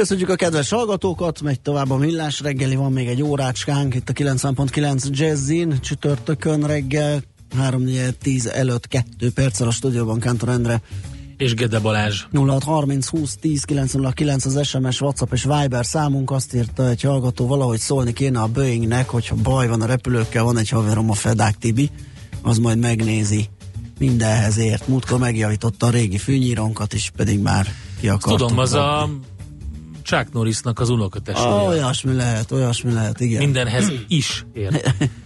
Köszönjük a kedves hallgatókat, megy tovább a millás reggeli, van még egy órácskánk itt a 90.9 Jazzin, csütörtökön reggel, 3 10 előtt 2 perccel a stúdióban Kántor Endre. És Gede Balázs. 0630 20 10 909 az SMS, WhatsApp és Viber számunk, azt írta egy hallgató, valahogy szólni kéne a Boeingnek, hogyha baj van a repülőkkel, van egy haverom a Fedák Tibi, az majd megnézi mindenhez ért. Múltkor megjavította a régi fűnyírónkat is, pedig már ki akartuk. Tudom, az a Chuck Norrisnak az unokatestvére. Ah, olyasmi lehet, olyasmi lehet, igen. Mindenhez is ér.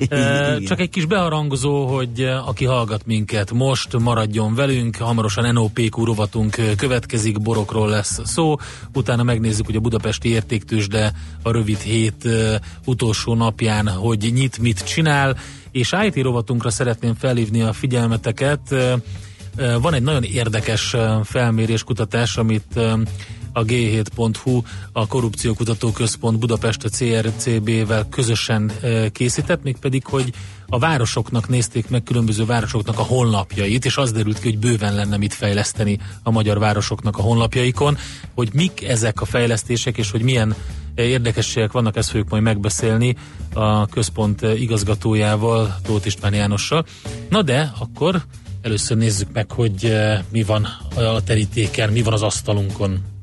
Csak egy kis beharangozó, hogy aki hallgat minket most, maradjon velünk, hamarosan NOPQ rovatunk következik, borokról lesz szó, utána megnézzük, hogy a budapesti értéktős, de a rövid hét utolsó napján, hogy nyit, mit csinál, és IT rovatunkra szeretném felhívni a figyelmeteket. Van egy nagyon érdekes felmérés, kutatás, amit a G7.hu, a Korrupciókutató Központ Budapest a CRCB-vel közösen készített, mégpedig, hogy a városoknak nézték meg különböző városoknak a honlapjait, és az derült ki, hogy bőven lenne mit fejleszteni a magyar városoknak a honlapjaikon, hogy mik ezek a fejlesztések, és hogy milyen érdekességek vannak, ezt fogjuk majd megbeszélni a központ igazgatójával, Tóth István Jánossal. Na de, akkor először nézzük meg, hogy mi van a terítéken, mi van az asztalunkon.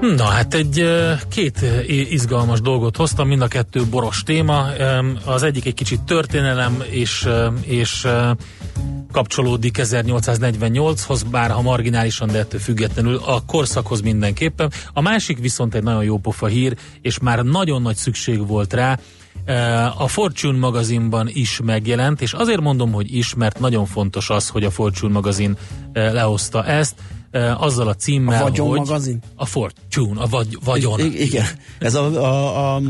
Na hát egy két izgalmas dolgot hoztam, mind a kettő boros téma. Az egyik egy kicsit történelem, és, és kapcsolódik 1848-hoz, bár ha marginálisan, de ettől függetlenül a korszakhoz mindenképpen. A másik viszont egy nagyon jó pofa hír, és már nagyon nagy szükség volt rá, a Fortune magazinban is megjelent, és azért mondom, hogy is, mert nagyon fontos az, hogy a Fortune magazin lehozta ezt, azzal a címmel, a vagyon hogy magazin? a Fortune, a vagy, vagyon. I- igen, ez a, a, a,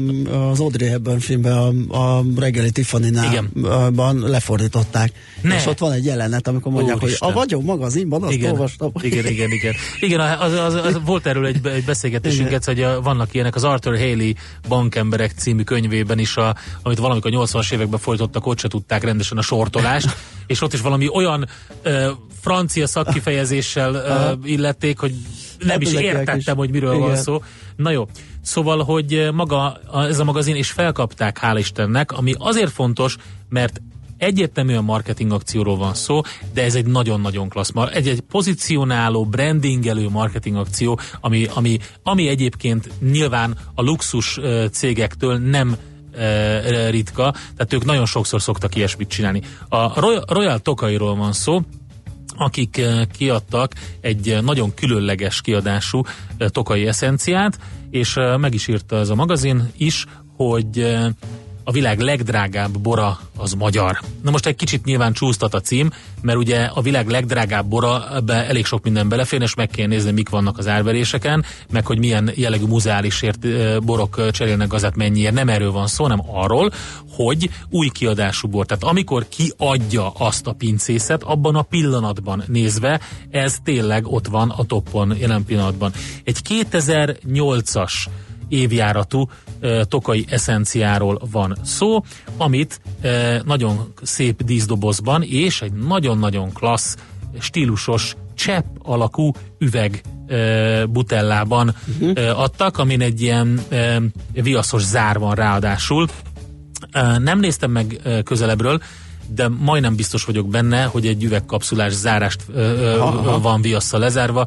az Audrey Hepburn filmben a, a reggeli Tiffany-ban lefordították. Ne. És ott van egy jelenet, amikor mondják, Úristen. hogy a vagyon magazinban azt igen. olvastam. Igen, igen, igen. Igen, az, az, az, volt erről egy, egy beszélgetésünk, egyszer, hogy vannak ilyenek, az Arthur Haley Bankemberek című könyvében is, a, amit valamikor 80-as években folytottak, ott se tudták rendesen a sortolást, és ott is valami olyan uh, francia szakkifejezéssel uh, illették, hogy nem hát is értettem, is. hogy miről Igen. van szó. Na jó, szóval, hogy maga ez a magazin, és felkapták, hál' Istennek, ami azért fontos, mert egyértelműen marketing akcióról van szó, de ez egy nagyon-nagyon klassz, egy, egy pozícionáló, brandingelő marketing akció, ami, ami, ami egyébként nyilván a luxus cégektől nem ritka, tehát ők nagyon sokszor szoktak ilyesmit csinálni. A Royal, Royal Tokairól van szó, akik kiadtak egy nagyon különleges kiadású tokai eszenciát, és meg is írta ez a magazin is, hogy a világ legdrágább bora az magyar. Na most egy kicsit nyilván csúsztat a cím, mert ugye a világ legdrágább bora, ebbe elég sok minden belefér, és meg kell nézni, mik vannak az árveréseken, meg hogy milyen jellegű muzeális ért, borok cserélnek gazát mennyiért. Nem erről van szó, hanem arról, hogy új kiadású bor. Tehát amikor kiadja azt a pincészet, abban a pillanatban nézve, ez tényleg ott van a toppon jelen pillanatban. Egy 2008-as évjáratú tokai eszenciáról van szó, amit nagyon szép díszdobozban és egy nagyon-nagyon klassz, stílusos csepp alakú üveg butellában uh-huh. adtak, amin egy ilyen viaszos zár van ráadásul. Nem néztem meg közelebbről, de majdnem biztos vagyok benne, hogy egy üvegkapszulás zárást ö, ö, van viasszal lezárva,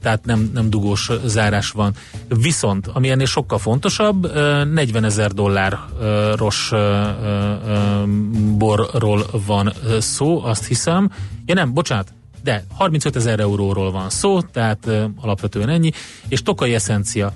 tehát nem, nem dugós zárás van. Viszont, ami ennél sokkal fontosabb, ö, 40 ezer dolláros borról van szó, azt hiszem. Ja nem, bocsánat, de 35 ezer euróról van szó, tehát alapvetően ennyi, és Tokai Essencia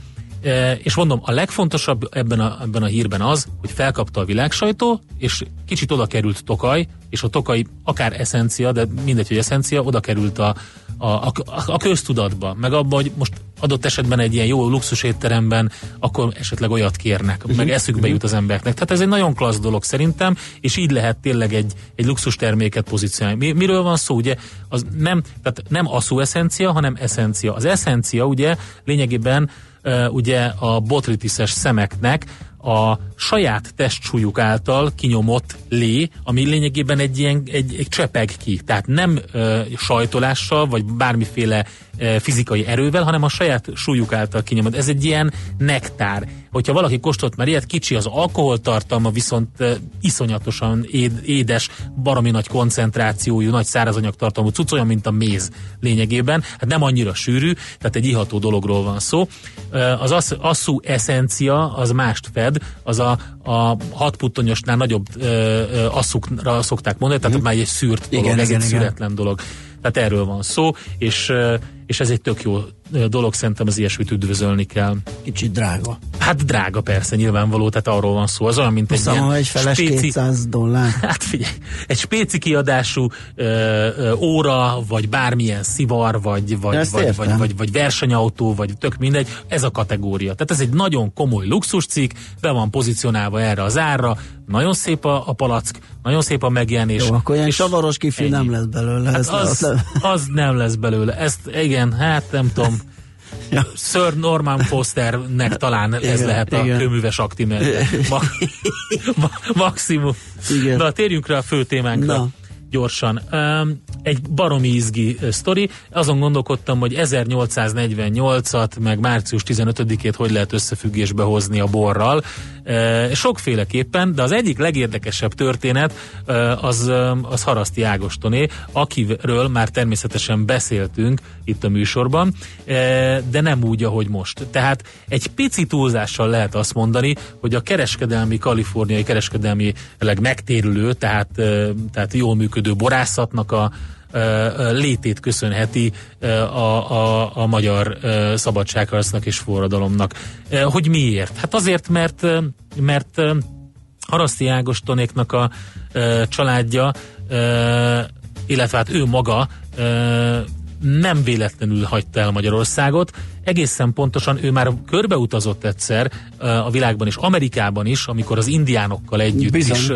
És mondom, a legfontosabb ebben a, ebben a hírben az, hogy felkapta a világsajtó, és kicsit oda került Tokaj, és a Tokaj akár eszencia, de mindegy, hogy eszencia, oda került a, a, a, a köztudatba, meg abba, hogy most adott esetben egy ilyen jó luxus étteremben, akkor esetleg olyat kérnek, uh-huh. meg eszükbe uh-huh. jut az embereknek. Tehát ez egy nagyon klassz dolog szerintem, és így lehet tényleg egy, egy luxus terméket pozícionálni. Mi, miről van szó? Ugye az nem, tehát nem aszú eszencia, hanem eszencia. Az eszencia ugye lényegében uh, ugye a botritiszes szemeknek a saját testsúlyuk által kinyomott lé, ami lényegében egy ilyen egy, egy csepeg ki. Tehát nem ö, sajtolással, vagy bármiféle ö, fizikai erővel, hanem a saját súlyuk által kinyomott. Ez egy ilyen nektár. Hogyha valaki kóstolt már ilyet, kicsi az alkoholtartalma, viszont iszonyatosan éd, édes, baromi nagy koncentrációjú, nagy szárazanyagtartalmú cucc, olyan, mint a méz lényegében. Hát nem annyira sűrű, tehát egy iható dologról van szó. Az asszú eszencia az mást fed, az a, a hat puttonyosnál nagyobb asszukra szokták mondani, tehát mm. már egy szűrt dolog, igen, ez igen, egy igen. szüretlen dolog. Tehát erről van szó, és, és ez egy tök jó dolog, szerintem az ilyesmit üdvözölni kell. Kicsit drága. Hát drága persze, nyilvánvaló, tehát arról van szó. Az olyan, mint egy ilyen egy feles spéci, 200 dollár. Hát figyelj, egy spéci kiadású ö, ö, óra, vagy bármilyen szivar, vagy, vagy, vagy, vagy, vagy, vagy versenyautó, vagy tök mindegy, ez a kategória. Tehát ez egy nagyon komoly luxuscikk, be van pozícionálva erre az árra, nagyon szép a, a palack, nagyon szép a megjelenés. Jó, akkor ilyen savaros kifli nem lesz belőle. Hát ez az, az, az nem lesz belőle. Ezt igen, hát nem tudom. Ja. Sir Norman Fosternek talán igen, ez lehet a igen. kőműves aktimel. Ma, ma, maximum. Igen. Na, térjünk rá a fő témánkra. Na gyorsan. Um, egy baromi izgi sztori. Azon gondolkodtam, hogy 1848-at, meg március 15-ét hogy lehet összefüggésbe hozni a borral. Uh, sokféleképpen, de az egyik legérdekesebb történet uh, az, az Haraszti Ágostoné, akiről már természetesen beszéltünk itt a műsorban, de nem úgy, ahogy most. Tehát egy pici túlzással lehet azt mondani, hogy a kereskedelmi, kaliforniai kereskedelmi megtérülő, tehát, tehát jól működő borászatnak a létét köszönheti a, a, a magyar szabadságharcnak és forradalomnak. Hogy miért? Hát azért, mert, mert Haraszti Ágostonéknak a családja, illetve hát ő maga nem véletlenül hagyta el Magyarországot. Egészen pontosan ő már körbeutazott egyszer a világban és Amerikában is, amikor az indiánokkal együtt Bizony. is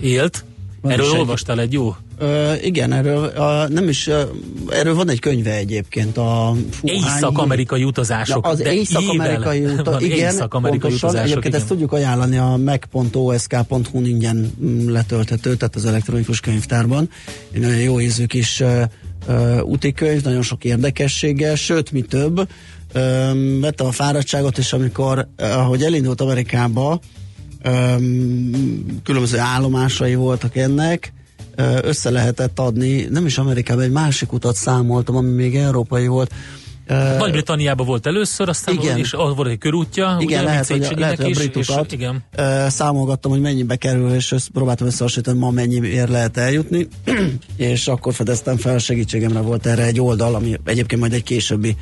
élt van erről olvastál egy jó? Ö, igen, erről a, nem is, erről van egy könyve egyébként. A, Észak-amerikai utazások. Ja, az észak-amerikai utazások. Igen, észak-amerikai pontosan, utazások, egyébként igen. ezt tudjuk ajánlani a mac.osk.hu ingyen mm, letölthető, tehát az elektronikus könyvtárban. Egy nagyon jó ízű kis uh, uh, útikönyv, nagyon sok érdekessége, sőt, mi több, vettem a fáradtságot, és amikor, ahogy elindult Amerikába, különböző állomásai voltak ennek, össze lehetett adni, nem is Amerikában, egy másik utat számoltam, ami még európai volt, Nagy-Britanniában volt először, aztán igen. is volt egy körútja, igen, ugye, lehet, hogy, lehet, hogy a brit utat, és, igen. számolgattam, hogy mennyibe kerül, és össz, próbáltam összehasonlítani, ma mennyiért lehet eljutni, és akkor fedeztem fel, segítségemre volt erre egy oldal, ami egyébként majd egy későbbi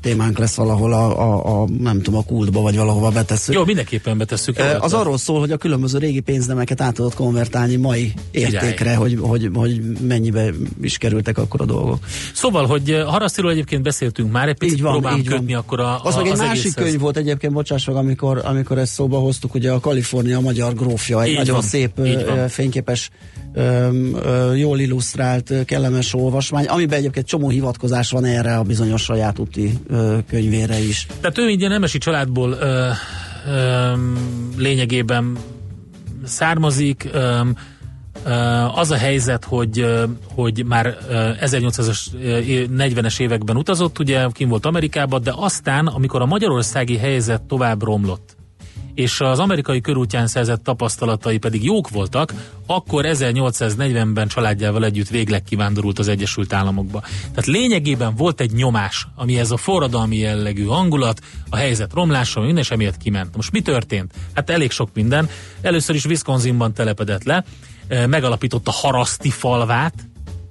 témánk lesz valahol a, a, a nem tudom, a kultba, vagy valahova betesszük. Jó, mindenképpen betesszük. Az arról szól, hogy a különböző régi pénznemeket át tudod konvertálni mai értékre, hogy, hogy, hogy mennyibe is kerültek akkor a dolgok. Szóval, hogy Harasztiról egyébként beszéltünk már, egy picit így van, próbálom így kötni van. akkor a, Az a, meg egy az másik egészhez. könyv volt egyébként, bocsáss meg, amikor, amikor ezt szóba hoztuk, ugye a Kalifornia magyar grófja, egy így nagyon van, szép fényképes jól illusztrált, kellemes olvasmány, amiben egyébként csomó hivatkozás van erre a bizonyos saját úti könyvére is. Tehát ő ugye nemesi családból ö, ö, lényegében származik, ö, az a helyzet, hogy, hogy már 1840-es években utazott, ugye kim volt Amerikában, de aztán, amikor a magyarországi helyzet tovább romlott, és az amerikai körútján szerzett tapasztalatai pedig jók voltak, akkor 1840-ben családjával együtt végleg kivándorult az Egyesült Államokba. Tehát lényegében volt egy nyomás, ami ez a forradalmi jellegű hangulat, a helyzet romlása, minden sem emiatt kiment. Most mi történt? Hát elég sok minden. Először is Wisconsinban telepedett le, megalapította Haraszti falvát,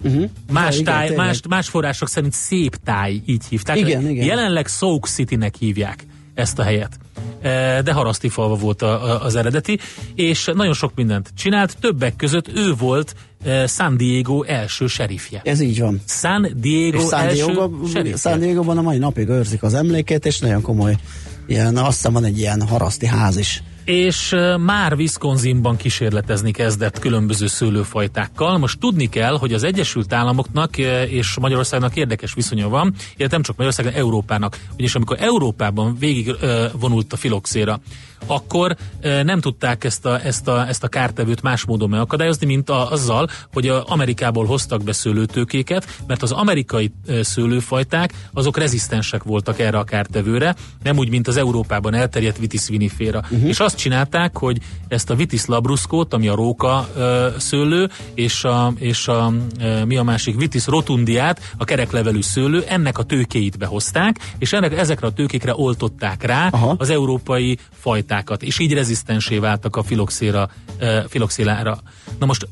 Uh-huh. Más, ja, táj, igen, más, más források szerint szép táj, így hívták. Igen, igen. Jelenleg Sauk City-nek hívják ezt a helyet de haraszti falva volt a, a, az eredeti, és nagyon sok mindent csinált, többek között ő volt San Diego első serifje. Ez így van. San Diego és San első Diego, serifje. San Diego-ban a mai napig őrzik az emlékét, és nagyon komoly ilyen, azt hiszem van egy ilyen haraszti ház is és már Wisconsinban kísérletezni kezdett különböző szőlőfajtákkal. Most tudni kell, hogy az Egyesült Államoknak és Magyarországnak érdekes viszonya van, illetve nem csak Magyarországnak, Európának. Ugyanis amikor Európában végig vonult a filoxéra, akkor nem tudták ezt a, ezt, a, ezt a kártevőt más módon megakadályozni, mint a, azzal, hogy a Amerikából hoztak be szőlőtőkéket, mert az amerikai szőlőfajták azok rezisztensek voltak erre a kártevőre, nem úgy, mint az Európában elterjedt vitis viniféra. Uh-huh. És azt csinálták, hogy ezt a vitis labruszkót, ami a róka ö, szőlő, és a, és a ö, mi a másik vitis rotundiát, a kereklevelű szőlő, ennek a tőkéit behozták, és ennek, ezekre a tőkékre oltották rá Aha. az európai fajták fajtákat, és így rezisztensé váltak a filoxéra, filoxélára. Na most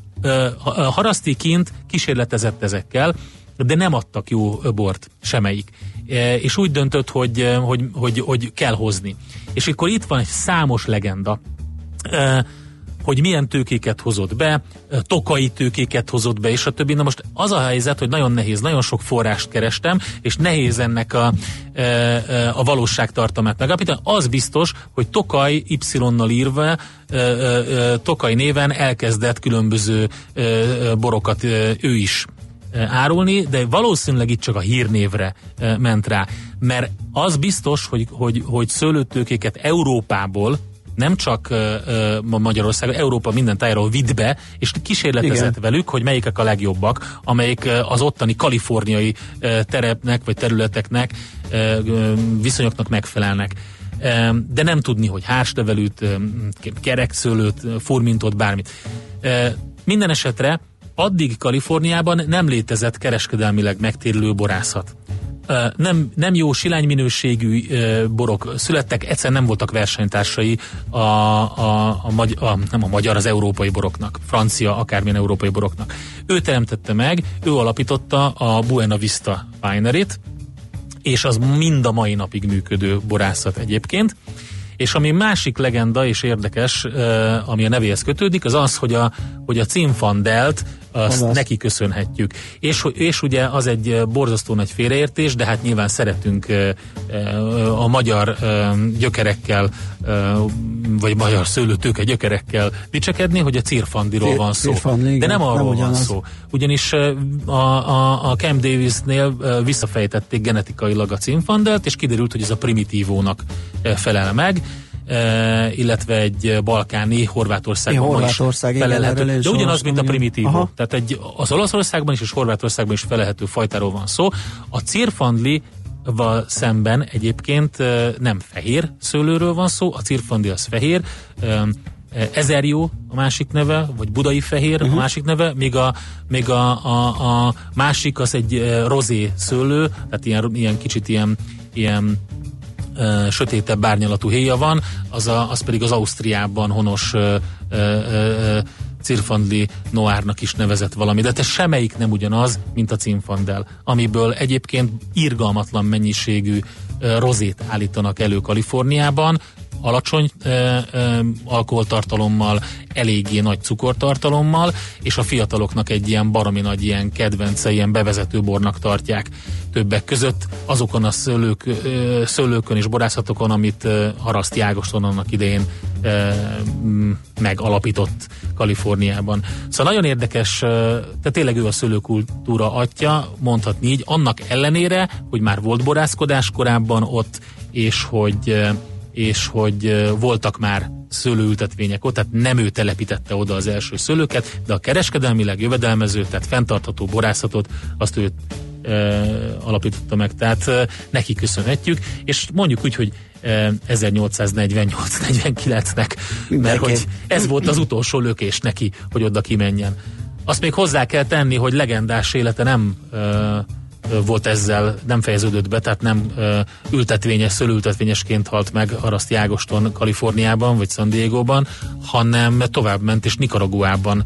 haraszti kint kísérletezett ezekkel, de nem adtak jó bort semmelyik. És úgy döntött, hogy, hogy, hogy, hogy kell hozni. És akkor itt van egy számos legenda hogy milyen tőkéket hozott be, tokai tőkéket hozott be, és a többi. Na most az a helyzet, hogy nagyon nehéz, nagyon sok forrást kerestem, és nehéz ennek a, a valóságtartalmát megállapítani. Az biztos, hogy Tokaj Y-nal írva, Tokaj néven elkezdett különböző borokat ő is árulni, de valószínűleg itt csak a hírnévre ment rá. Mert az biztos, hogy, hogy, hogy szőlőtőkéket Európából nem csak uh, Magyarország, Európa minden tájáról vitt be, és kísérletezett Igen. velük, hogy melyikek a legjobbak, amelyik az ottani kaliforniai uh, terepnek vagy területeknek, uh, viszonyoknak megfelelnek. De nem tudni, hogy hárslevelűt, kerekszőlőt, furmintot, bármit. Minden esetre addig Kaliforniában nem létezett kereskedelmileg megtérülő borászat nem, nem jó silány minőségű borok születtek, egyszer nem voltak versenytársai a, a, a, magy, a, nem a magyar, az európai boroknak, francia, akármilyen európai boroknak. Ő teremtette meg, ő alapította a Buena Vista Winery-t, és az mind a mai napig működő borászat egyébként. És ami másik legenda és érdekes, ami a nevéhez kötődik, az az, hogy a, hogy a címfandelt azt Azaz. neki köszönhetjük. És, és ugye az egy borzasztó nagy félreértés, de hát nyilván szeretünk a magyar gyökerekkel, vagy magyar szőlőtőke gyökerekkel dicsekedni, hogy a cirfandiról van szó. Cirfandli, de nem arról nem van szó. Ugyanis a, a, a Camp Davisnél visszafejtették genetikailag a címfandelt, és kiderült, hogy ez a primitívónak felel meg illetve egy balkáni Horvátországban Horvátország, is felelhető. De ugyanaz, mint a primitívó. Tehát egy, az Olaszországban is és Horvátországban is felelhető fajtáról van szó. A cirfandli szemben egyébként nem fehér szőlőről van szó, a cirfandli az fehér, Ezerjó a másik neve, vagy budai fehér uh-huh. a mhm. másik neve, még a, még a, a, a másik az egy rozé szőlő, tehát ilyen, ilyen kicsit ilyen, ilyen ö, sötétebb bárnyalatú héja van, az, a, az pedig az Ausztriában honos ö, ö, ö, Cirfandli Noárnak is nevezett valami, de te semmelyik nem ugyanaz, mint a Cinfandel, amiből egyébként irgalmatlan mennyiségű rozét állítanak elő Kaliforniában, alacsony ö, ö, alkoholtartalommal, eléggé nagy cukortartalommal, és a fiataloknak egy ilyen baromi nagy ilyen kedvence, ilyen bevezető bornak tartják többek között azokon a szőlők, szőlőkön és borászatokon, amit Haraszti Ágoston annak idején megalapított Kaliforniában. Szóval nagyon érdekes, tehát tényleg ő a szőlőkultúra atya, mondhatni így, annak ellenére, hogy már volt borászkodás korábban ott, és hogy és hogy voltak már szőlőültetvények ott, tehát nem ő telepítette oda az első szőlőket, de a kereskedelmileg jövedelmező, tehát fenntartható borászatot, azt ő alapította meg, tehát neki köszönhetjük, és mondjuk úgy, hogy e, 1848-49-nek, mert hogy ez volt az utolsó lökés neki, hogy oda kimenjen. Azt még hozzá kell tenni, hogy legendás élete nem e, volt ezzel, nem fejeződött be, tehát nem ültetvényes, szőlültetvényesként halt meg Araszti Ágoston Kaliforniában, vagy San Diego-ban, hanem tovább ment, és Nicaraguában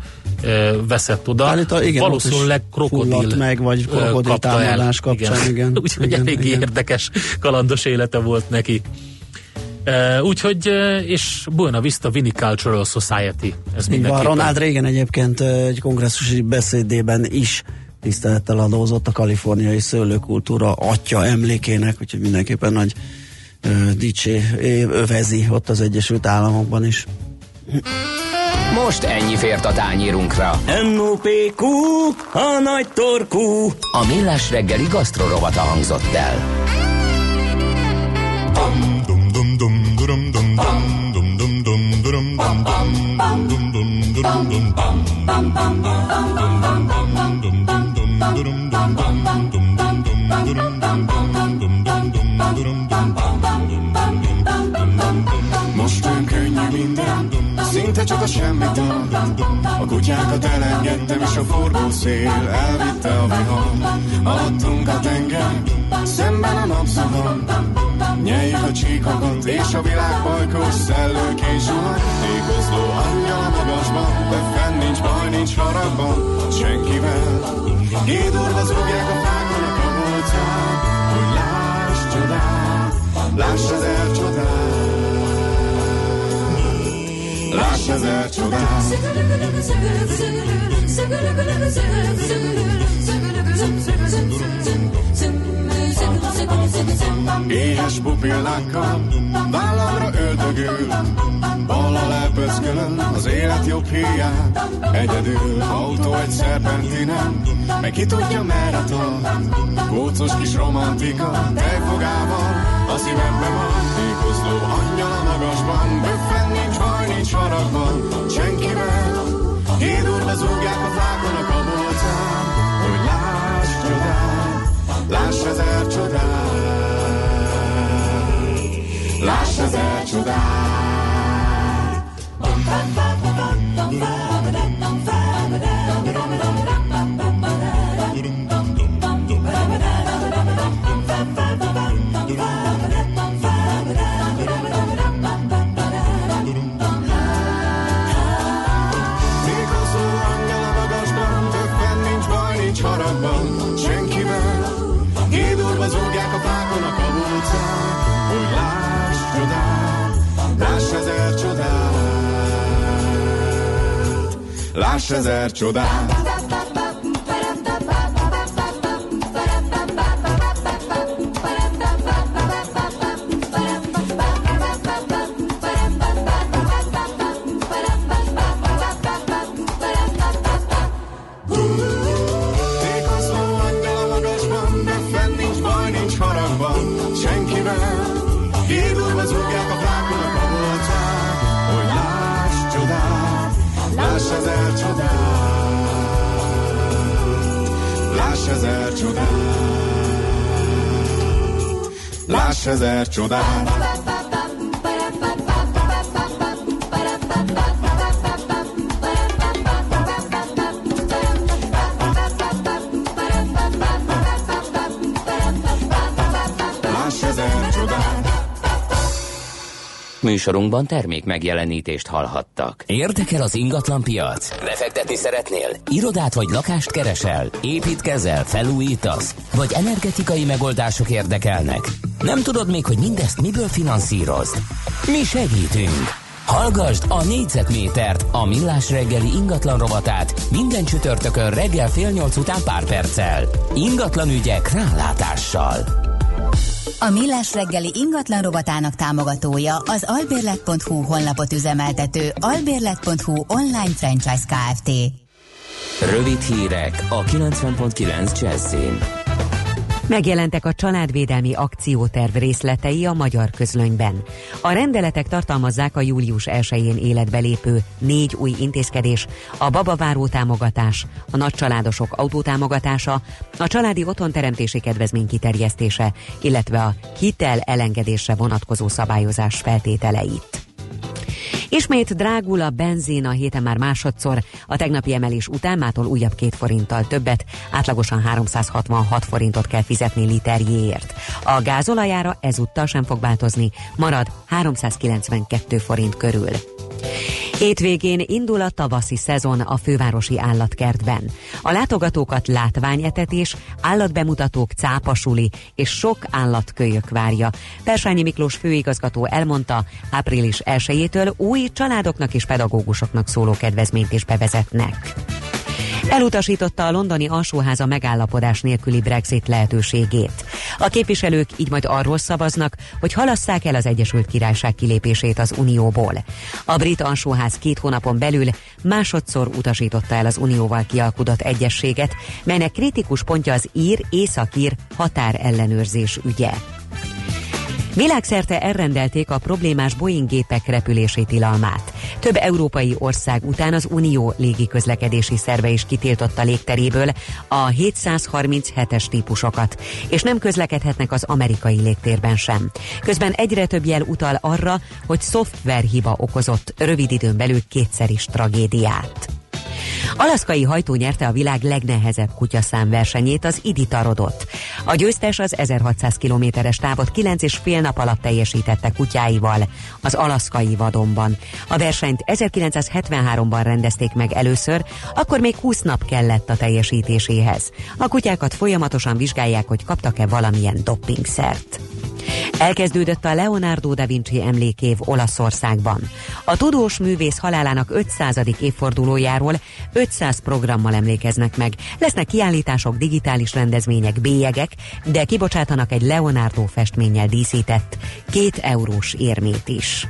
veszett oda. Állítal, igen, Valószínűleg krokodil meg, vagy krokodil támadás kapcsán, igen. igen Úgyhogy igen, elég igen. érdekes, kalandos élete volt neki. Uh, úgyhogy, uh, és Buena Vista Vinicultural Society. Ez van, Ronald Reagan egyébként egy kongresszusi beszédében is tisztelettel adózott a kaliforniai szőlőkultúra atya emlékének, úgyhogy mindenképpen nagy uh, dicsé övezi ott az Egyesült Államokban is. Most ennyi fért a tányírunkra. M.O.P.Q. A nagy torkú. A millás reggeli gasztrorovata hangzott el. Most a semmit A kutyákat elengedtem, és a forgó szél elvitte a vihar. Alattunk a tenger, szemben a napszakon. Nyeljük a csíkokat, és a világ bajkos szellőként zsuhar. Ékozló angyal a magasban, de fenn nincs baj, nincs haragban, senkivel. Gédurva zúgják a fákon a kabolcán, hogy láss csodát, láss ezer csodát. Éhes pupillákkal vállamra öldögül. Bal a lepöckölön az élet jobb hiány Egyedül autó egy szerpentinen Meg ki tudja merre tart Kócos kis romantika Tejfogával a szívembe van Ékozló angyal a magasban Böffen nincs haragban Senkivel. Hídurva zúgják a flákon a kabolcán Hogy láss csodát Láss ezer csodát Láss ezer csodát Tékozó ezer csodát csodát, láss ezer csodát. Műsorunkban termék megjelenítést hallhattak. Érdekel az ingatlan piac? Befektetni szeretnél? Irodát vagy lakást keresel? Építkezel? Felújítasz? Vagy energetikai megoldások érdekelnek? Nem tudod még, hogy mindezt miből finanszírozd? Mi segítünk! Hallgasd a négyzetmétert, a millás reggeli ingatlan rovatát minden csütörtökön reggel fél nyolc után pár perccel. Ingatlan ügyek rálátással. A Millás reggeli ingatlan rovatának támogatója az albérlet.hu honlapot üzemeltető albérlet.hu online franchise Kft. Rövid hírek a 90.9 Jazzin. Megjelentek a családvédelmi akcióterv részletei a magyar közlönyben. A rendeletek tartalmazzák a július 1-én életbe lépő négy új intézkedés, a babaváró támogatás, a nagycsaládosok autótámogatása, a családi otthonteremtési kedvezmény kiterjesztése, illetve a hitel elengedésre vonatkozó szabályozás feltételeit. Ismét drágul a benzin a héten már másodszor, a tegnapi emelés után mától újabb két forinttal többet, átlagosan 366 forintot kell fizetni literjéért. A gázolajára ezúttal sem fog változni, marad 392 forint körül. Hétvégén indul a tavaszi szezon a fővárosi állatkertben. A látogatókat látványetetés, állatbemutatók, cápasuli és sok állatkölyök várja. Persányi Miklós főigazgató elmondta, április 1 új családoknak és pedagógusoknak szóló kedvezményt is bevezetnek. Elutasította a londoni alsóháza megállapodás nélküli Brexit lehetőségét. A képviselők így majd arról szavaznak, hogy halasszák el az Egyesült Királyság kilépését az Unióból. A brit alsóház két hónapon belül másodszor utasította el az Unióval kialkudott egyességet, melynek kritikus pontja az ír-északír határellenőrzés ügye. Világszerte elrendelték a problémás Boeing gépek repülési tilalmát. Több európai ország után az Unió légiközlekedési szerve is kitiltotta légteréből a 737-es típusokat, és nem közlekedhetnek az amerikai légtérben sem. Közben egyre több jel utal arra, hogy szoftverhiba okozott rövid időn belül kétszer is tragédiát. Alaszkai hajtó nyerte a világ legnehezebb kutyaszám versenyét, az Iditarodot. A győztes az 1600 kilométeres távot 9 és fél nap alatt teljesítette kutyáival az alaszkai vadonban. A versenyt 1973-ban rendezték meg először, akkor még 20 nap kellett a teljesítéséhez. A kutyákat folyamatosan vizsgálják, hogy kaptak-e valamilyen doppingszert. Elkezdődött a Leonardo da Vinci emlékév Olaszországban. A tudós művész halálának 500. évfordulójáról 500 programmal emlékeznek meg. Lesznek kiállítások, digitális rendezvények, bélyegek, de kibocsátanak egy Leonardo festménnyel díszített, két eurós érmét is.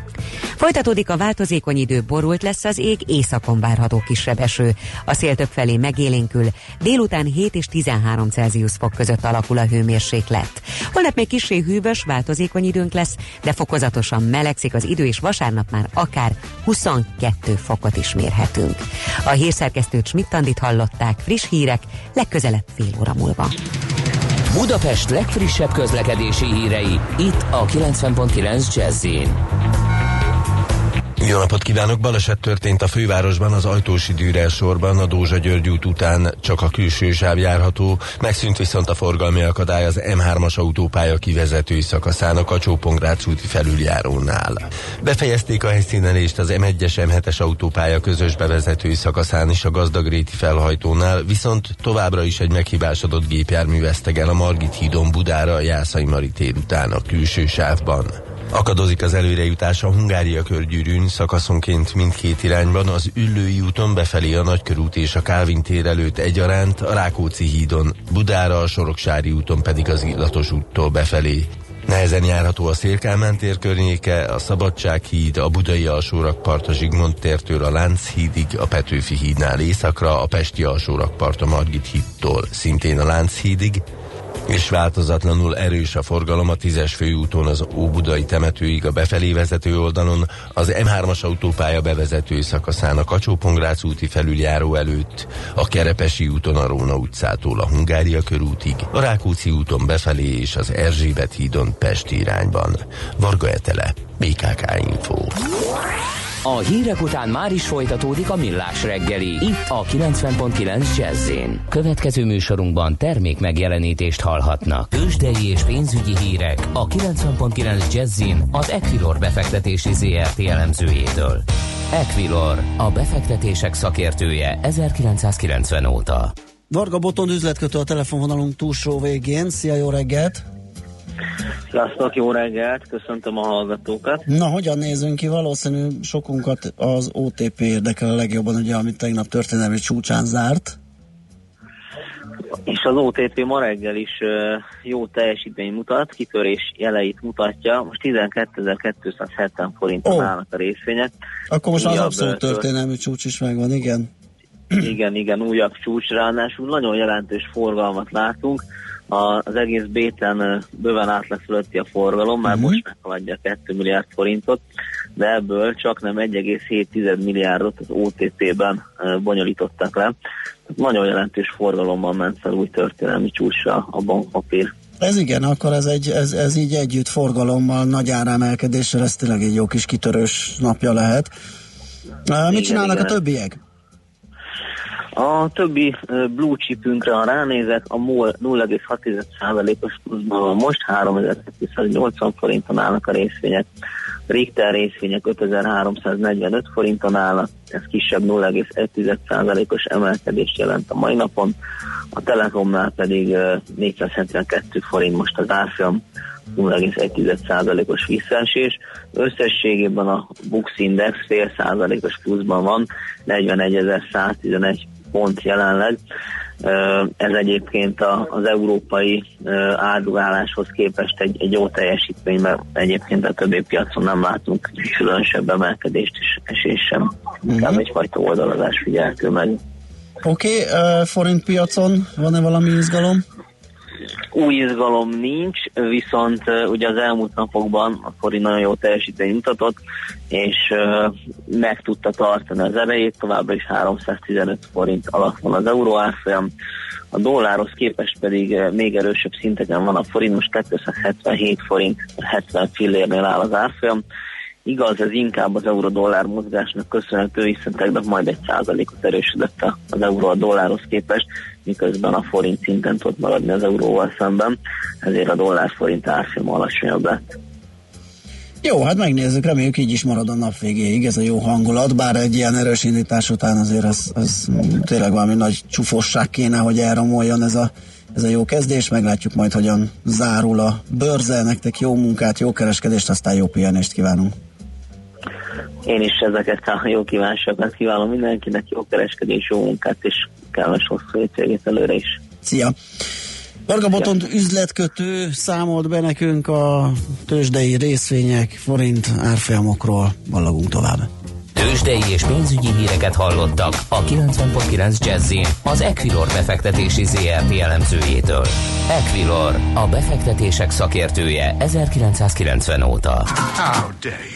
Folytatódik a változékony idő, borult lesz az ég, északon várható kisebb eső. A szél több felé megélénkül, délután 7 és 13 Celsius fok között alakul a hőmérséklet. Holnap még kisé hűvös, változékony időnk lesz, de fokozatosan melegszik az idő, és vasárnap már akár 22 fokot is mérhetünk. A hírszerkesztőt Schmidt-Tandit hallották, friss hírek, legközelebb fél óra múlva. Budapest legfrissebb közlekedési hírei, itt a 90.9 jazz jó napot kívánok! Baleset történt a fővárosban az Ajtósi Dűrel sorban, a Dózsa György út után csak a külső sáv járható, megszűnt viszont a forgalmi akadály az M3-as autópálya kivezető szakaszán a kacsó úti felüljárónál. Befejezték a helyszínelést az M1-es M7-es autópálya közös bevezető szakaszán is a Gazdagréti felhajtónál, viszont továbbra is egy meghibásodott gépjármű vesztegel a Margit hídon Budára a Jászai Mari tér után a külső sávban. Akadozik az előrejutás a Hungária körgyűrűn szakaszonként mindkét irányban, az Üllői úton befelé a Nagykörút és a Kálvin tér előtt egyaránt, a Rákóczi hídon, Budára a Soroksári úton pedig az Illatos úttól befelé. Nehezen járható a Szélkámán tér környéke, a Szabadság híd, a Budai alsórakpart a Zsigmond tértől a Lánchídig, a Petőfi hídnál északra, a Pesti alsórakpart a Margit hídtól, szintén a Lánchídig, és változatlanul erős a forgalom a 10-es főúton az Óbudai temetőig a befelé vezető oldalon, az M3-as autópálya bevezető szakaszán a kacsó úti felüljáró előtt, a Kerepesi úton a Róna utcától a Hungária körútig, a Rákóczi úton befelé és az Erzsébet hídon Pest irányban. Varga Etele, BKK Info. A hírek után már is folytatódik a millás reggeli. Itt a 90.9 jazz Következő műsorunkban termék megjelenítést hallhatnak. Tőzsdei és pénzügyi hírek a 90.9 jazz az Equilor befektetési ZRT elemzőjétől. Equilor, a befektetések szakértője 1990 óta. Varga Boton üzletkötő a telefonvonalunk túlsó végén. Szia, jó reggelt! Sziasztok, jó reggelt, köszöntöm a hallgatókat. Na, hogyan nézünk ki? Valószínű sokunkat az OTP érdekel a legjobban, ugye, amit tegnap történelmi csúcsán zárt. És az OTP ma reggel is jó teljesítmény mutat, kitörés jeleit mutatja. Most 12.270 forinton oh. állnak a részvények. Akkor most újabb, az abszolút történelmi csúcs is megvan, igen. Igen, igen, újabb csúcs, ráadásul nagyon jelentős forgalmat látunk az egész béten bőven átlag fölötti a forgalom, már uh-huh. most meghaladja 2 milliárd forintot, de ebből csak nem 1,7 milliárdot az OTP-ben bonyolítottak le. Nagyon jelentős forgalommal ment fel új történelmi csúcsra a bankpapír. Ez igen, akkor ez, egy, ez, ez így együtt forgalommal, nagy áremelkedéssel, ez tényleg egy jó kis kitörős napja lehet. Igen, Mit csinálnak igen. a többiek? A többi blue chipünkre, ha ránézek, a MOL 0,6%-os pluszban van most, 3280 forinton állnak a részvények. Richter részvények 5345 forinton állnak, ez kisebb 0,1%-os emelkedést jelent a mai napon. A Telekomnál pedig uh, 472 forint most az árfolyam, 0,1%-os visszaesés. Összességében a Bux Index fél százalékos pluszban van, 41.111 pont jelenleg. Ez egyébként az európai árugáláshoz képest egy, egy jó teljesítmény, mert egyébként a többi piacon nem látunk különösebb emelkedést és esés sem. Inkább uh-huh. egyfajta oldalazás figyeltő meg. Oké, okay, uh, forint piacon van-e valami izgalom? Új izgalom nincs, viszont ugye az elmúlt napokban a forint nagyon jó teljesítményt mutatott, és meg tudta tartani az erejét, továbbra is 315 forint alatt van az euró árfolyam, a dollárhoz képest pedig még erősebb szinteken van a forint, most 277 forint 70 fillérnél áll az árfolyam, Igaz, ez inkább az euró-dollár mozgásnak köszönhető, hiszen tegnap majd egy százalékot erősödött az euró a dollárhoz képest, miközben a forint szinten tud maradni az euróval szemben, ezért a dollár-forint árfolyam alacsonyabb lett. Jó, hát megnézzük, reméljük így is marad a nap végéig ez a jó hangulat, bár egy ilyen erős indítás után azért az, az tényleg valami nagy csufosság kéne, hogy elromoljon ez a, ez a jó kezdés, meglátjuk majd, hogyan zárul a bőrze, nektek jó munkát, jó kereskedést, aztán jó pihenést kívánunk. Én is ezeket a jó kívánságokat kívánom mindenkinek, jó kereskedés, jó munkát, és kellemes hosszú hétvégét előre is. Szia! Varga Botont üzletkötő számolt be nekünk a tőzsdei részvények forint árfolyamokról. Ballagunk tovább. Tőzsdei és pénzügyi híreket hallottak a 90.9 jazz az Equilor befektetési ZRT elemzőjétől. Equilor, a befektetések szakértője 1990 óta. How dare you!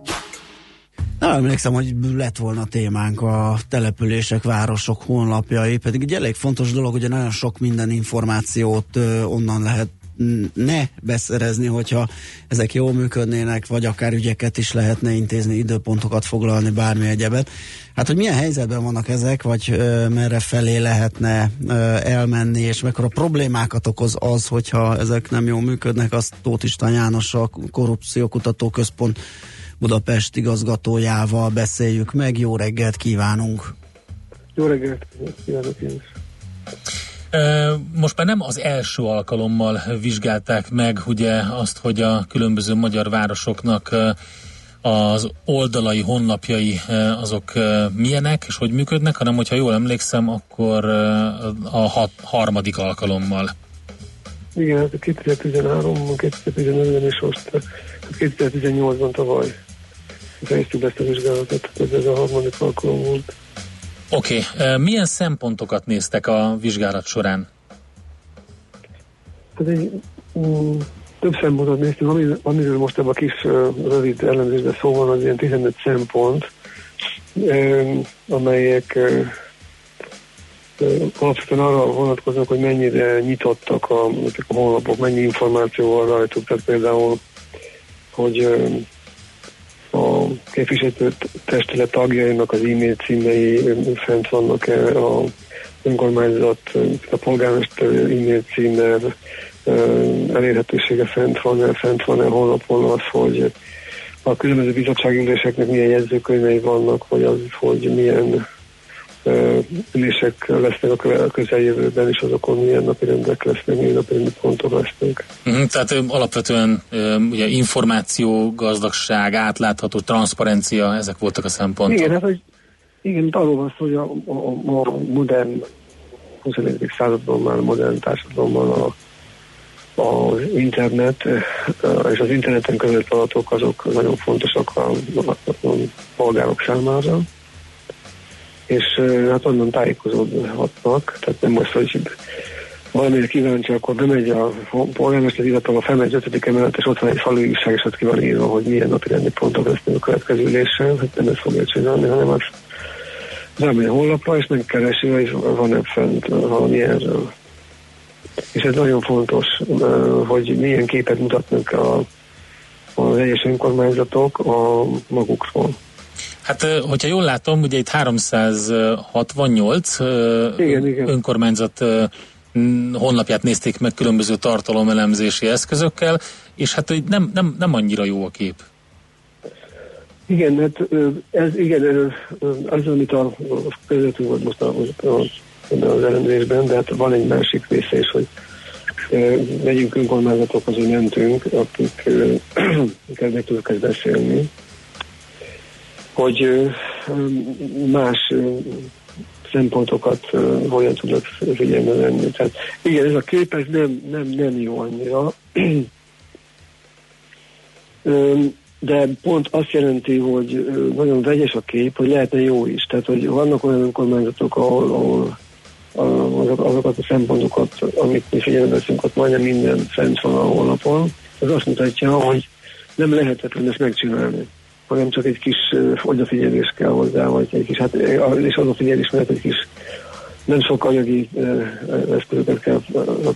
Nem emlékszem, hogy lett volna témánk a települések, városok honlapjai, pedig egy elég fontos dolog, hogy nagyon sok minden információt onnan lehet ne beszerezni, hogyha ezek jól működnének, vagy akár ügyeket is lehetne intézni, időpontokat foglalni, bármi egyebet. Hát, hogy milyen helyzetben vannak ezek, vagy ö, merre felé lehetne ö, elmenni, és mekkora problémákat okoz az, hogyha ezek nem jól működnek, azt Tóth István János, a Korrupciókutató Központ Budapest igazgatójával beszéljük meg. Jó reggelt kívánunk! Jó reggelt kívánok én is. Most már nem az első alkalommal vizsgálták meg ugye azt, hogy a különböző magyar városoknak az oldalai, honlapjai azok milyenek és hogy működnek, hanem hogyha jól emlékszem, akkor a hat, harmadik alkalommal. Igen, hát a 2013 2015-ben is most, 2018-ban tavaly fejeztük ezt a vizsgálatot, tehát ez a harmadik alkalom volt. Oké, okay. milyen szempontokat néztek a vizsgálat során? Hát egy, um, több szempontot néztünk, ami, amiről most ebben a kis uh, rövid elemzésben szó van, az ilyen 15 szempont, um, amelyek uh, alapvetően arra vonatkoznak, hogy mennyire nyitottak a, a honlapok, mennyi információ van rajtuk, tehát például, hogy um, a képviselő testület tagjainak az e-mail címei fent vannak-e a önkormányzat, a polgármester e-mail címmel, elérhetősége fent van-e, fent van-e honlapon az, hogy a különböző bizottságüléseknek milyen jegyzőkönyvei vannak, vagy az, hogy milyen ülések lesznek a közeljövőben, és azokon milyen napi rendek lesznek, milyen napi rendi pontok lesznek. Uh-huh, tehát alapvetően ugye információ, gazdagság, átlátható, transzparencia, ezek voltak a szempontok. Igen, hát, hogy igen, arról van szó, hogy a, a, a modern 21. században már a modern társadalomban a, az internet és az interneten között adatok azok nagyon fontosak a, a, a polgárok számára és hát onnan tájékozódhatnak, tehát nem most, hogy valamire kíváncsi, akkor bemegy a polgármester a felmegy az ötödik emelet, és ott van egy falu újság, és ott ki van írva, hogy milyen napi rendi pontok lesznek a következő ülésen, hát nem ezt fogja csinálni, hanem az rámegy a honlapra, és megkeresi, hogy van-e fent valami erről. És ez nagyon fontos, hogy milyen képet mutatnak a, az egyes önkormányzatok a magukról. Hát, hogyha jól látom, ugye itt 368 igen, igen. önkormányzat honlapját nézték meg különböző tartalomelemzési eszközökkel, és hát nem, nem, nem annyira jó a kép. Igen, hát ez igen, az, amit a közöttünk volt most a, az elemzésben, de hát van egy másik része is, hogy megyünk önkormányzatokhoz, hogy mentünk, akik kezdnek tudok beszélni, hogy más szempontokat hogyan tudnak figyelme venni. Tehát igen, ez a kép ez nem, nem, nem jó annyira, de pont azt jelenti, hogy nagyon vegyes a kép, hogy lehetne jó is. Tehát, hogy vannak olyan önkormányzatok, ahol, ahol azokat a szempontokat, amit mi figyelembe veszünk, ott majdnem minden fent van a honlapon, az azt mutatja, hogy nem lehetetlen ezt megcsinálni hanem csak egy kis odafigyelés kell hozzá, vagy egy kis, hát, és odafigyelés mellett egy kis nem sok anyagi eszközöket kell,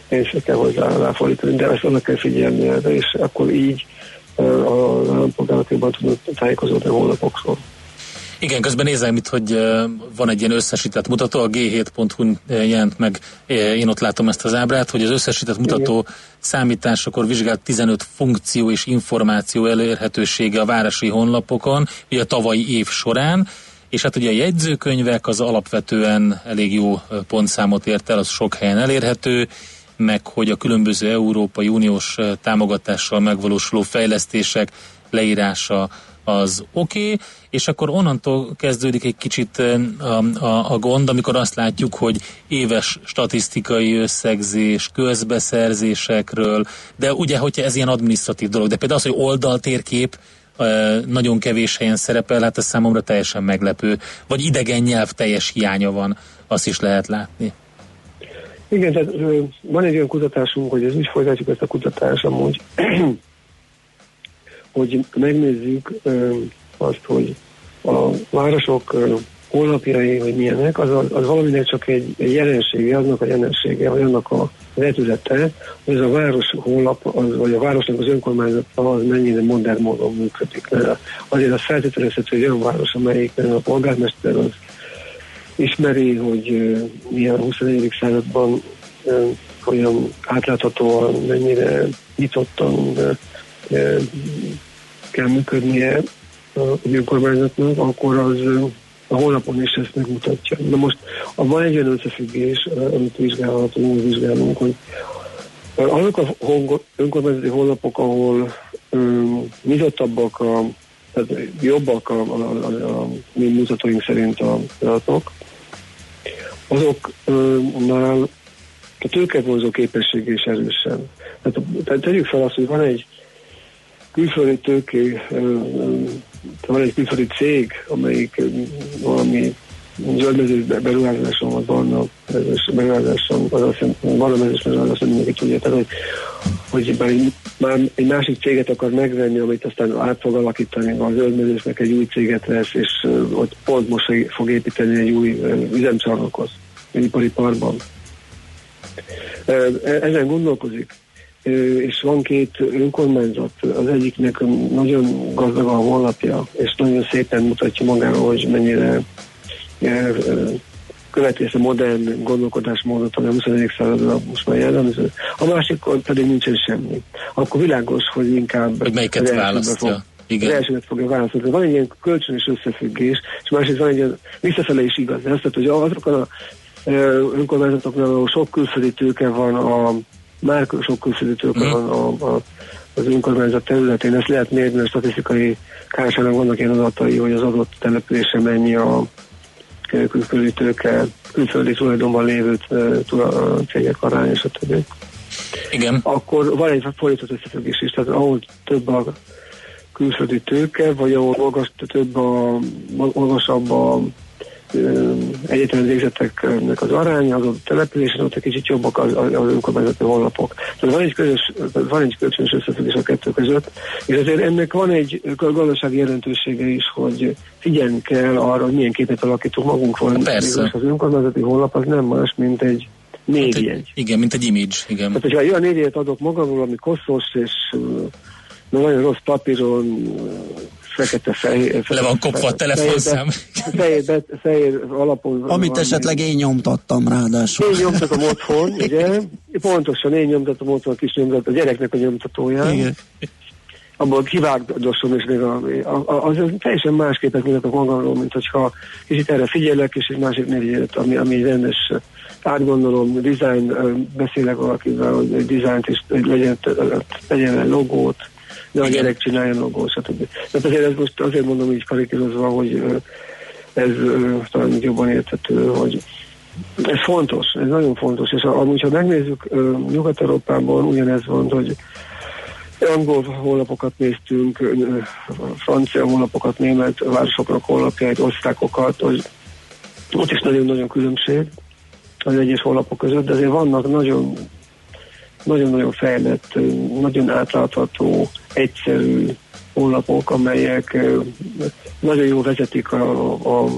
pénzt kell hozzá ráfordítani, de ezt oda kell figyelni erre, és akkor így az állampolgárok jobban tudnak tájékozódni a honlapokról. Igen, közben nézem itt, hogy van egy ilyen összesített mutató, a g7.hu jelent meg, én ott látom ezt az ábrát, hogy az összesített mutató Igen. számításakor vizsgált 15 funkció és információ elérhetősége a városi honlapokon, ugye a tavalyi év során, és hát ugye a jegyzőkönyvek az alapvetően elég jó pontszámot ért el, az sok helyen elérhető, meg hogy a különböző Európai Uniós támogatással megvalósuló fejlesztések leírása az oké, okay, és akkor onnantól kezdődik egy kicsit a, a, a gond, amikor azt látjuk, hogy éves statisztikai összegzés, közbeszerzésekről, de ugye, hogyha ez ilyen administratív dolog, de például az, hogy oldaltérkép nagyon kevés helyen szerepel, hát ez számomra teljesen meglepő. Vagy idegen nyelv teljes hiánya van, azt is lehet látni. Igen, tehát van egy olyan kutatásunk, hogy ez is folytatjuk ezt a kutatást amúgy, hogy megnézzük azt, hogy a városok honlapjai, hogy milyenek, az, az valaminek csak egy, egy jelensége, aznak a jelensége, vagy annak a vetülete, hogy ez a város honlap, az, vagy a városnak az önkormányzata az mennyire modern módon működik. Mert azért az feltételezhető, hogy olyan város, amelyikben a polgármester az ismeri, hogy milyen a 21. században olyan átláthatóan, mennyire nyitottan kell működnie az önkormányzatnak, akkor az a honlapon is ezt megmutatja. Na most van egy olyan összefüggés, amit vizsgálhatunk, vizsgálunk, hogy azok a önkormányzati honlapok, ahol um, nyitottabbak, a, tehát jobbak a, a, a, a mi mutatóink szerint a adatok, azoknál a tőkevonzó képesség is erősen. Tehát, tehát tegyük fel azt, hogy van egy külföldi tőké, van egy külföldi cég, amelyik valami zöldmezős beruházáson, vagy barna beruházáson, az azt hiszem, barna mezős beruházáson mindenki tudja, tehát hogy, hogy már, egy, már egy másik céget akar megvenni, amit aztán át fog alakítani, a zöldmezősnek egy új céget vesz, és ott pont most fog építeni egy új üzemcsarnokot, egy ipari parkban. Ezen gondolkozik és van két önkormányzat, az egyiknek nagyon gazdag a honlapja, és nagyon szépen mutatja magáról, hogy mennyire követi ezt a modern gondolkodásmódot, ami a 21. századra most már jellemző. A másikon pedig nincsen semmi. Akkor világos, hogy inkább... Hogy melyiket választja. Fog, igen. Az elsőnek fogja választani. Van egy ilyen kölcsönös összefüggés, és másrészt van egy ilyen visszafele is igaz. Azt tehát, hogy azokon a önkormányzatoknál, ahol sok külföldi tőke van a már sok külföldítők mm. van a, a, az önkormányzat területén. Ezt lehet mérni, a statisztikai kárságnak vannak ilyen adatai, hogy az adott települése mennyi a külföldi tőke, külföldi tulajdonban lévő cégek aránya, stb. Igen. Akkor van egy fordított összefüggés is, tehát ahol több a külföldi tőke, vagy ahol magas, több a, magasabb a egyetemen végzetteknek az aránya, az a településen ott egy kicsit jobbak az, az önkormányzati honlapok. Tehát van egy, közös, van egy kölcsönös összefüggés a kettő között, és azért ennek van egy gazdasági jelentősége is, hogy figyelni kell arra, hogy milyen képet alakítunk magunkról. Persze. Az önkormányzati honlap az nem más, mint egy névjegy. Igen, mint egy image. Igen. Tehát, hogyha olyan névjegyet adok magamról, ami koszos és nagyon rossz papíron fekete-fehér. Le van kopva a telefonszám. Fehér, fehér alapon. Amit esetleg én nyomtattam ráadásul. Én nyomtatom otthon, ugye? Pontosan én nyomtatom otthon a kis nyomtat, a gyereknek a nyomtatóját. Igen. Abból kivágdosom, és még a, a, a, az teljesen más képet mutatok magamról, mint hogyha kicsit erre figyelek, és egy másik névjegyet, ami, ami rendes átgondolom, design, beszélek valakivel, hogy egy dizájnt is legyen, legyen logót, de a gyerek csinálja logó, stb. Tehát azért ez most azért mondom így karikírozva, hogy ez talán jobban érthető, hogy ez fontos, ez nagyon fontos, és amúgy, ha megnézzük Nyugat-Európában ugyanez van, hogy angol honlapokat néztünk, francia honlapokat, német városoknak honlapjait, osztákokat, hogy ott is nagyon-nagyon különbség az egyes honlapok között, de azért vannak nagyon nagyon-nagyon fejlett, nagyon átlátható, egyszerű honlapok, amelyek nagyon jól vezetik a, a, a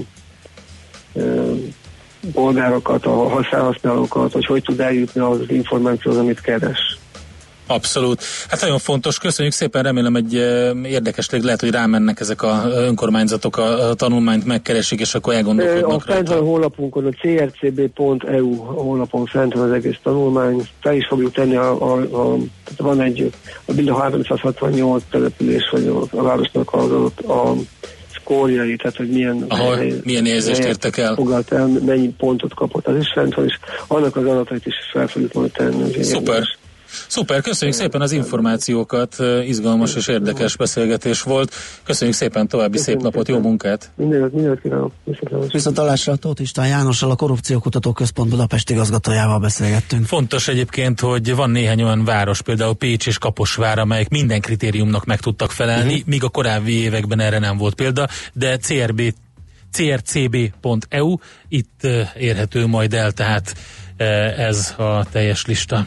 polgárokat, a felhasználókat, hogy hogy tud eljutni az információhoz, amit keres. Abszolút. Hát nagyon fontos, köszönjük szépen, remélem egy érdekes lehet, hogy rámennek ezek a önkormányzatok a, a tanulmányt megkeresik, és akkor elgondolkodnak. A fent van a honlapunkon, a crcb.eu honlapon fent van az egész tanulmány, fel is fogjuk tenni a, a, a tehát van egy, a mind a 368 település, vagy a, a városnak az adott a szkórjai, tehát hogy milyen, Aha, hely, milyen érzést értek el. Foglalt el, mennyi pontot kapott, az is fent van, és annak az adatait is fel fogjuk majd tenni. Szuper. Érdekes. Szuper, köszönjük szépen az információkat, izgalmas és érdekes beszélgetés volt. Köszönjük szépen, további szép napot, jó munkát! Mindent, mindent kívánok! Viszontalásra Tóth István Jánossal, a Korrupciókutató Központ Budapest igazgatójával beszélgettünk. Fontos egyébként, hogy van néhány olyan város, például Pécs és Kaposvár, amelyek minden kritériumnak meg tudtak felelni, uh-huh. míg a korábbi években erre nem volt példa, de CRB crcb.eu, itt érhető majd el, tehát ez a teljes lista.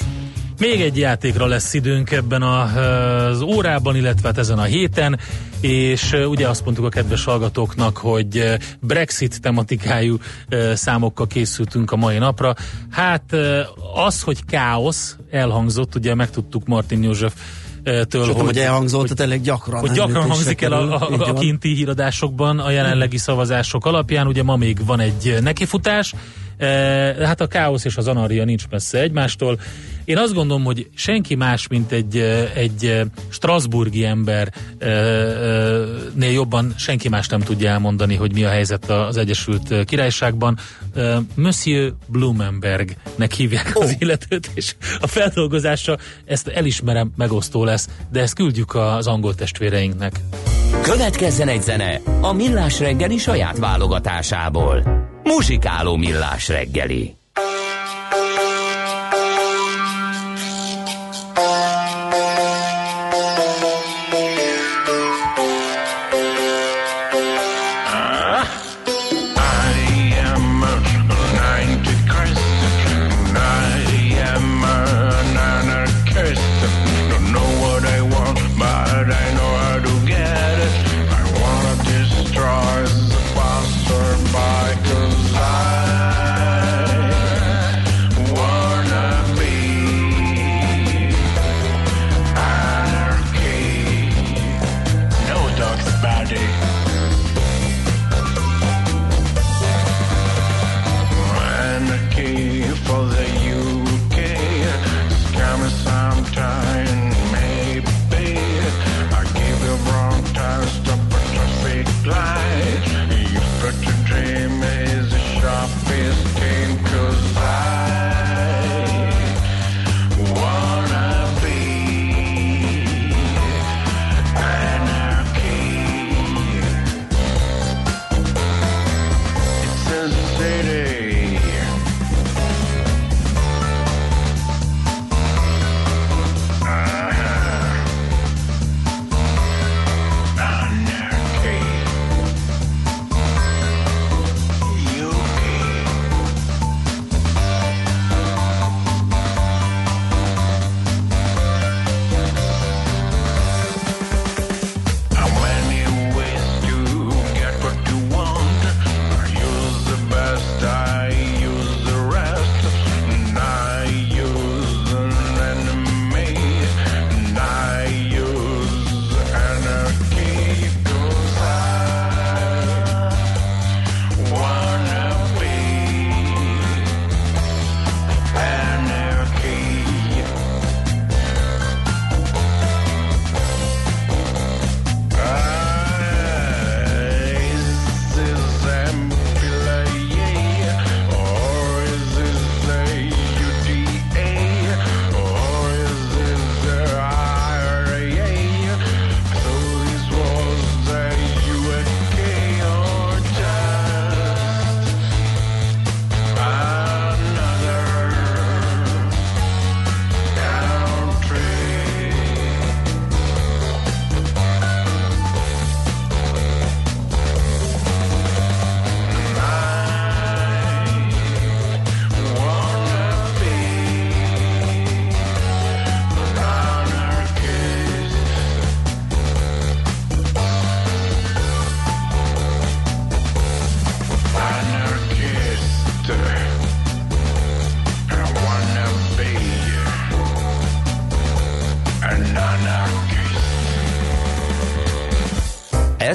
Még egy játékra lesz időnk ebben az órában, illetve hát ezen a héten, és ugye azt mondtuk a kedves hallgatóknak, hogy Brexit tematikájú számokkal készültünk a mai napra. Hát az, hogy káosz elhangzott, ugye megtudtuk Martin József től, hogy, hogy elhangzott, hogy, tényleg gyakran. Hogy gyakran hangzik el a, a, a kinti híradásokban a jelenlegi szavazások alapján. Ugye ma még van egy nekifutás, hát a káosz és az anarria nincs messze egymástól. Én azt gondolom, hogy senki más, mint egy, egy Strasburgi embernél jobban senki más nem tudja elmondani, hogy mi a helyzet az Egyesült Királyságban. Monsieur Blumenbergnek hívják az oh. illetőt, és a feldolgozása, ezt elismerem, megosztó lesz, de ezt küldjük az angol testvéreinknek. Következzen egy zene a Millás reggeli saját válogatásából. Muzsikáló Millás reggeli.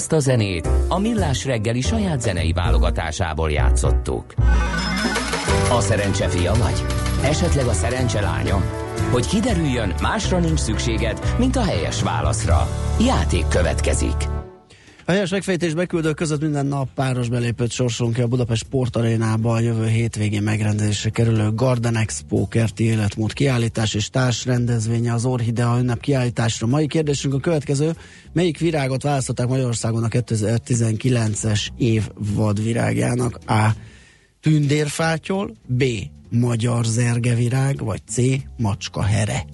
Ezt a zenét a Millás reggeli saját zenei válogatásából játszottuk. A szerencse fia vagy? Esetleg a szerencse lánya? Hogy kiderüljön, másra nincs szükséged, mint a helyes válaszra. Játék következik. A helyes megfejtés beküldő között minden nap páros belépőt sorsolunk ki a Budapest Sportarénába a jövő hétvégén megrendezésre kerülő Garden Expo kerti életmód kiállítás és társrendezvénye az Orhidea ünnep kiállításra. Mai kérdésünk a következő. Melyik virágot választották Magyarországon a 2019-es év vadvirágjának? A. Tündérfátyol, B. Magyar zergevirág, vagy C. Macska here.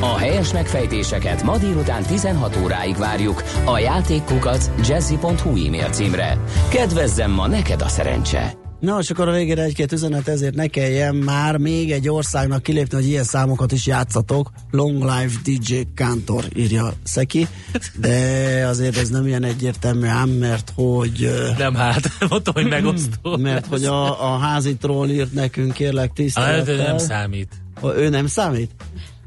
A helyes megfejtéseket ma délután 16 óráig várjuk a játékkukat jazzy.hu e-mail címre. Kedvezzem ma neked a szerencse! Na, és akkor a végére egy-két üzenet, ezért ne kelljen már még egy országnak kilépni, hogy ilyen számokat is játszatok. Long Life DJ Kantor írja Szeki, de azért ez nem ilyen egyértelmű ám, mert hogy... Nem hát, mondtam, hogy megosztó. Mert hogy a, a házitról írt nekünk, kérlek tisztelettel. Hát, nem számít. Ő nem számít?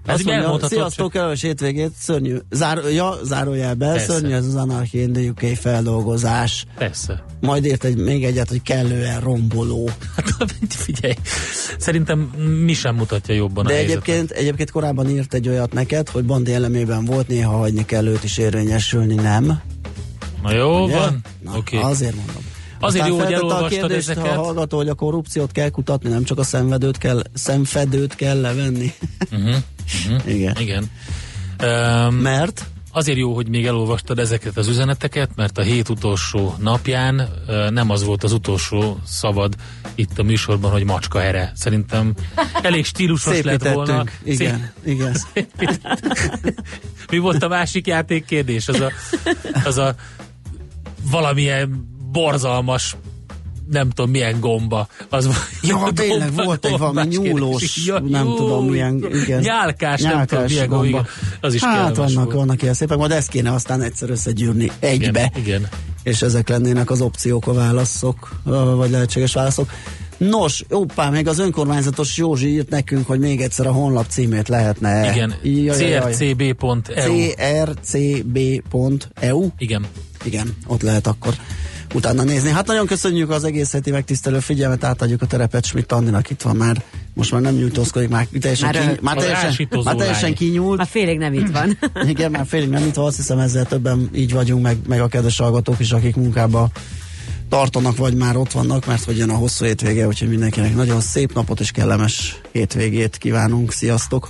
Azt mondja, sziasztok, kellemes hétvégét, szörnyű, zár, ja, zárójelben, Persze. szörnyű ez az Anarchy in the UK feldolgozás. Persze. Majd írt egy, még egyet, hogy kellően romboló. Hát figyelj, szerintem mi sem mutatja jobban De a helyzetet. egyébként, egyébként korábban írt egy olyat neked, hogy Bandi elemében volt, néha hagyni kell őt is érvényesülni, nem? Na jó Ugye? van, Na. Okay. Azért mondom. Azért jó, hogy feltette a elolvastad kérdést, ezeket. A hallgató, hogy a korrupciót kell kutatni, nem csak a szenvedőt kell, szemfedőt kell levenni. Uh-huh. Uh-huh. Igen. Igen. Um, Mert? Azért jó, hogy még elolvastad ezeket az üzeneteket, mert a hét utolsó napján nem az volt az utolsó szabad itt a műsorban, hogy macska here. Szerintem elég stílusos lett volna. Szépítettünk. Igen, igen. Mi volt a másik játék kérdés? Az a, az a valamilyen borzalmas nem tudom milyen gomba. Az Ja, gomba- tényleg volt egy valami nyúlós. Ja, nem jó, tudom milyen, igen. Nyálkás, nem tudom milyen gomba. igen. Az is hát vannak, volt. vannak ilyen szépek, majd ezt kéne aztán egyszer összegyűrni egybe. Igen, igen. És ezek lennének az opciók, a válaszok, vagy lehetséges válaszok. Nos, oppá, még az önkormányzatos Józsi írt nekünk, hogy még egyszer a honlap címét lehetne. Igen, crcb.eu. crcb.eu. Igen. Igen, ott lehet akkor utána nézni. Hát nagyon köszönjük az egész heti megtisztelő figyelmet, átadjuk a terepet Schmidt Andinak, itt van már, most már nem nyújtózkodik, már teljesen, Már, ki, ö, már teljesen, már teljesen kinyúlt. Már félig nem itt van. Igen, már félig nem itt van, azt hiszem ezzel többen így vagyunk, meg, meg a kedves hallgatók is, akik munkába tartanak, vagy már ott vannak, mert hogy jön a hosszú hétvége, úgyhogy mindenkinek nagyon szép napot és kellemes hétvégét kívánunk. Sziasztok!